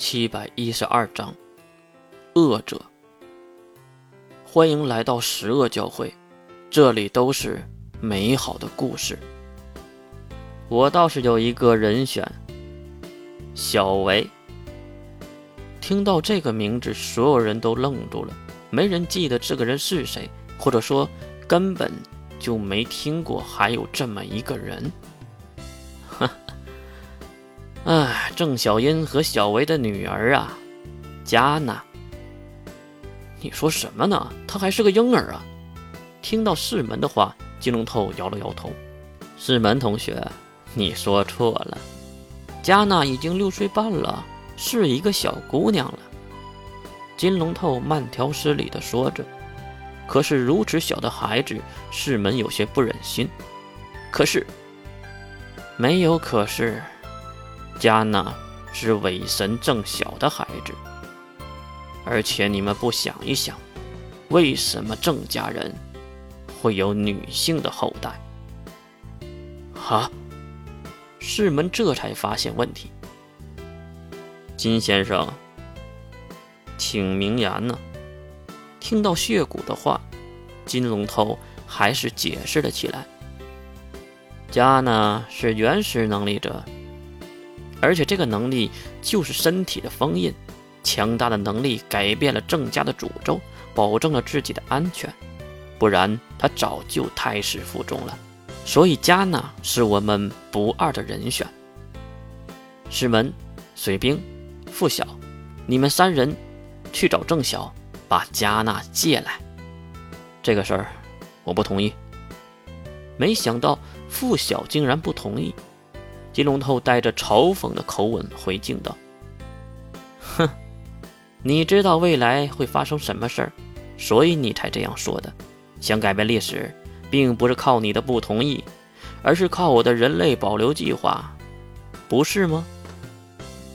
七百一十二章，恶者。欢迎来到十恶教会，这里都是美好的故事。我倒是有一个人选，小维。听到这个名字，所有人都愣住了，没人记得这个人是谁，或者说根本就没听过还有这么一个人。郑小英和小维的女儿啊，佳娜。你说什么呢？她还是个婴儿啊！听到世门的话，金龙头摇了摇头。世门同学，你说错了，佳娜已经六岁半了，是一个小姑娘了。金龙头慢条斯理地说着。可是如此小的孩子，世门有些不忍心。可是，没有可是。家呢是伪神正小的孩子，而且你们不想一想，为什么郑家人会有女性的后代？哈，世门这才发现问题。金先生，请明言呢？听到血骨的话，金龙头还是解释了起来。家呢是原始能力者。而且这个能力就是身体的封印，强大的能力改变了郑家的诅咒，保证了自己的安全，不然他早就胎死腹中了。所以加纳是我们不二的人选。师门、水兵、傅晓，你们三人去找郑晓，把加纳借来。这个事儿我不同意。没想到傅晓竟然不同意。金龙头带着嘲讽的口吻回敬道：“哼，你知道未来会发生什么事儿，所以你才这样说的。想改变历史，并不是靠你的不同意，而是靠我的人类保留计划，不是吗？”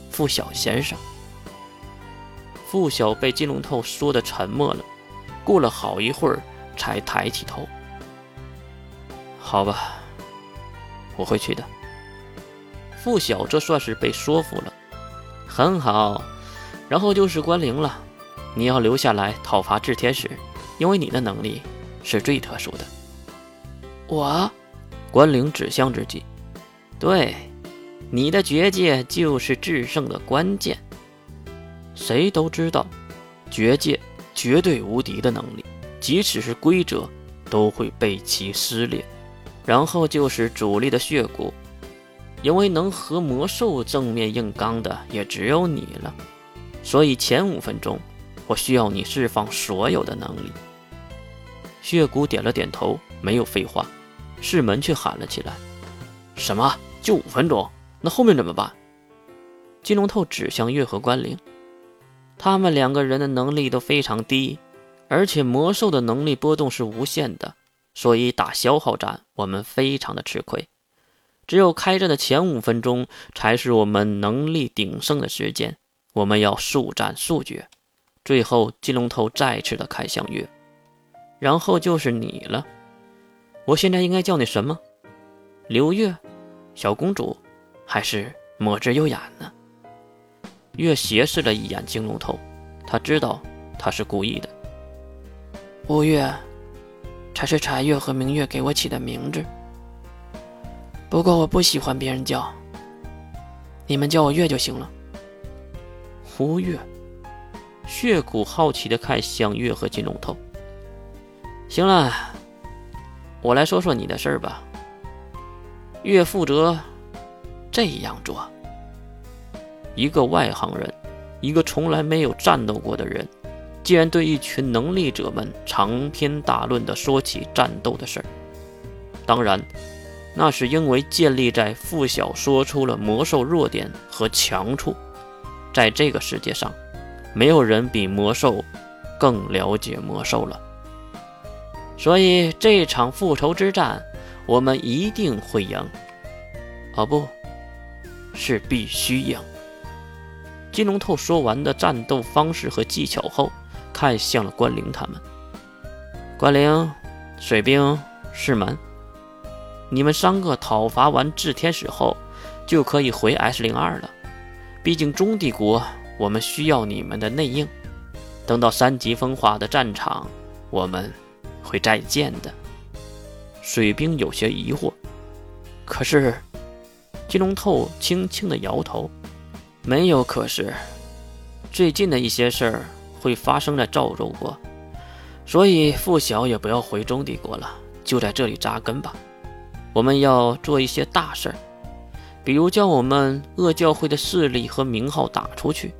傅小先生，傅小被金龙头说的沉默了，过了好一会儿才抬起头：“好吧，我会去的。”傅晓这算是被说服了，很好。然后就是关灵了，你要留下来讨伐炽天使，因为你的能力是最特殊的。我，关灵指向自己，对，你的绝界就是制胜的关键。谁都知道，绝界绝对无敌的能力，即使是规则都会被其撕裂。然后就是主力的血骨。因为能和魔兽正面硬刚的也只有你了，所以前五分钟我需要你释放所有的能力。血骨点了点头，没有废话。世门却喊了起来：“什么？就五分钟？那后面怎么办？”金龙透指向月和关灵，他们两个人的能力都非常低，而且魔兽的能力波动是无限的，所以打消耗战我们非常的吃亏。只有开战的前五分钟才是我们能力鼎盛的时间，我们要速战速决。最后，金龙头再次的看向月，然后就是你了。我现在应该叫你什么？刘月、小公主，还是墨汁优雅呢？月斜视了一眼金龙头，他知道他是故意的。乌月，才是彩月和明月给我起的名字。不过我不喜欢别人叫，你们叫我月就行了。胡月，血骨好奇的看向月和金龙头。行了，我来说说你的事儿吧。月负责这样做。一个外行人，一个从来没有战斗过的人，竟然对一群能力者们长篇大论的说起战斗的事儿。当然。那是因为建立在傅晓说出了魔兽弱点和强处，在这个世界上，没有人比魔兽更了解魔兽了。所以这场复仇之战，我们一定会赢。哦，不是必须赢。金龙透说完的战斗方式和技巧后，看向了关灵他们。关灵、水兵、世门。你们三个讨伐完炽天使后，就可以回 S 零二了。毕竟中帝国我们需要你们的内应。等到三级风化的战场，我们会再见的。水兵有些疑惑，可是金龙透轻轻的摇头，没有。可是最近的一些事儿会发生在赵州国，所以傅晓也不要回中帝国了，就在这里扎根吧。我们要做一些大事儿，比如将我们恶教会的势力和名号打出去。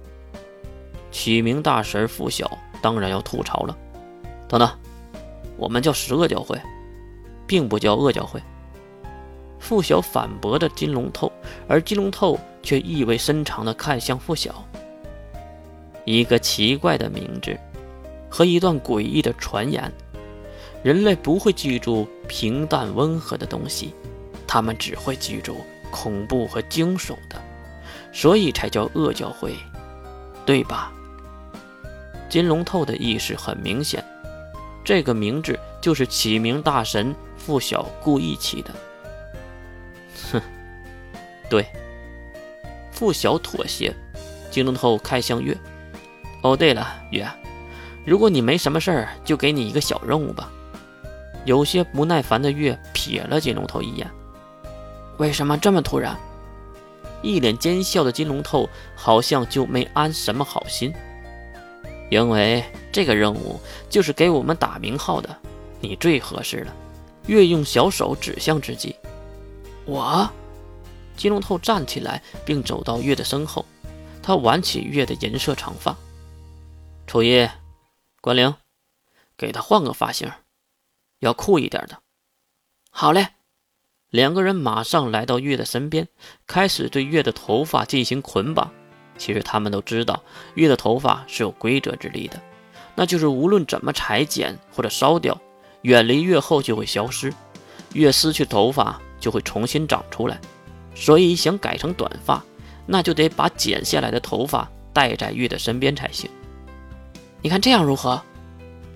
启明大神傅晓当然要吐槽了，等等，我们叫十恶教会，并不叫恶教会。傅晓反驳着金龙透，而金龙透却意味深长地看向傅晓。一个奇怪的名字，和一段诡异的传言。人类不会记住平淡温和的东西，他们只会记住恐怖和惊悚的，所以才叫恶教会，对吧？金龙透的意识很明显，这个名字就是启明大神傅晓故意起的。哼，对，傅晓妥协。金龙透看向月，哦，对了，月，如果你没什么事儿，就给你一个小任务吧。有些不耐烦的月瞥了金龙头一眼，为什么这么突然？一脸奸笑的金龙头好像就没安什么好心。因为这个任务就是给我们打名号的，你最合适了。月用小手指向自己，我。金龙头站起来，并走到月的身后，他挽起月的银色长发。楚一，关灵，给他换个发型，要酷一点的。好嘞。两个人马上来到月的身边，开始对月的头发进行捆绑。其实他们都知道，月的头发是有规则之力的，那就是无论怎么裁剪或者烧掉，远离月后就会消失，月失去头发就会重新长出来。所以想改成短发，那就得把剪下来的头发带在月的身边才行。你看这样如何？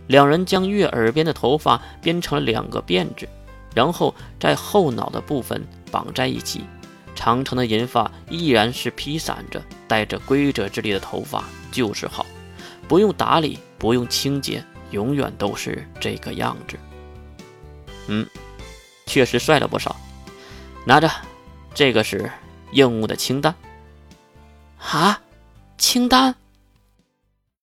两人将月耳边的头发编成了两个辫子，然后在后脑的部分绑在一起。长长的银发依然是披散着，带着规则之力的头发就是好，不用打理，不用清洁，永远都是这个样子。嗯，确实帅了不少。拿着，这个是任务的清单。啊，清单。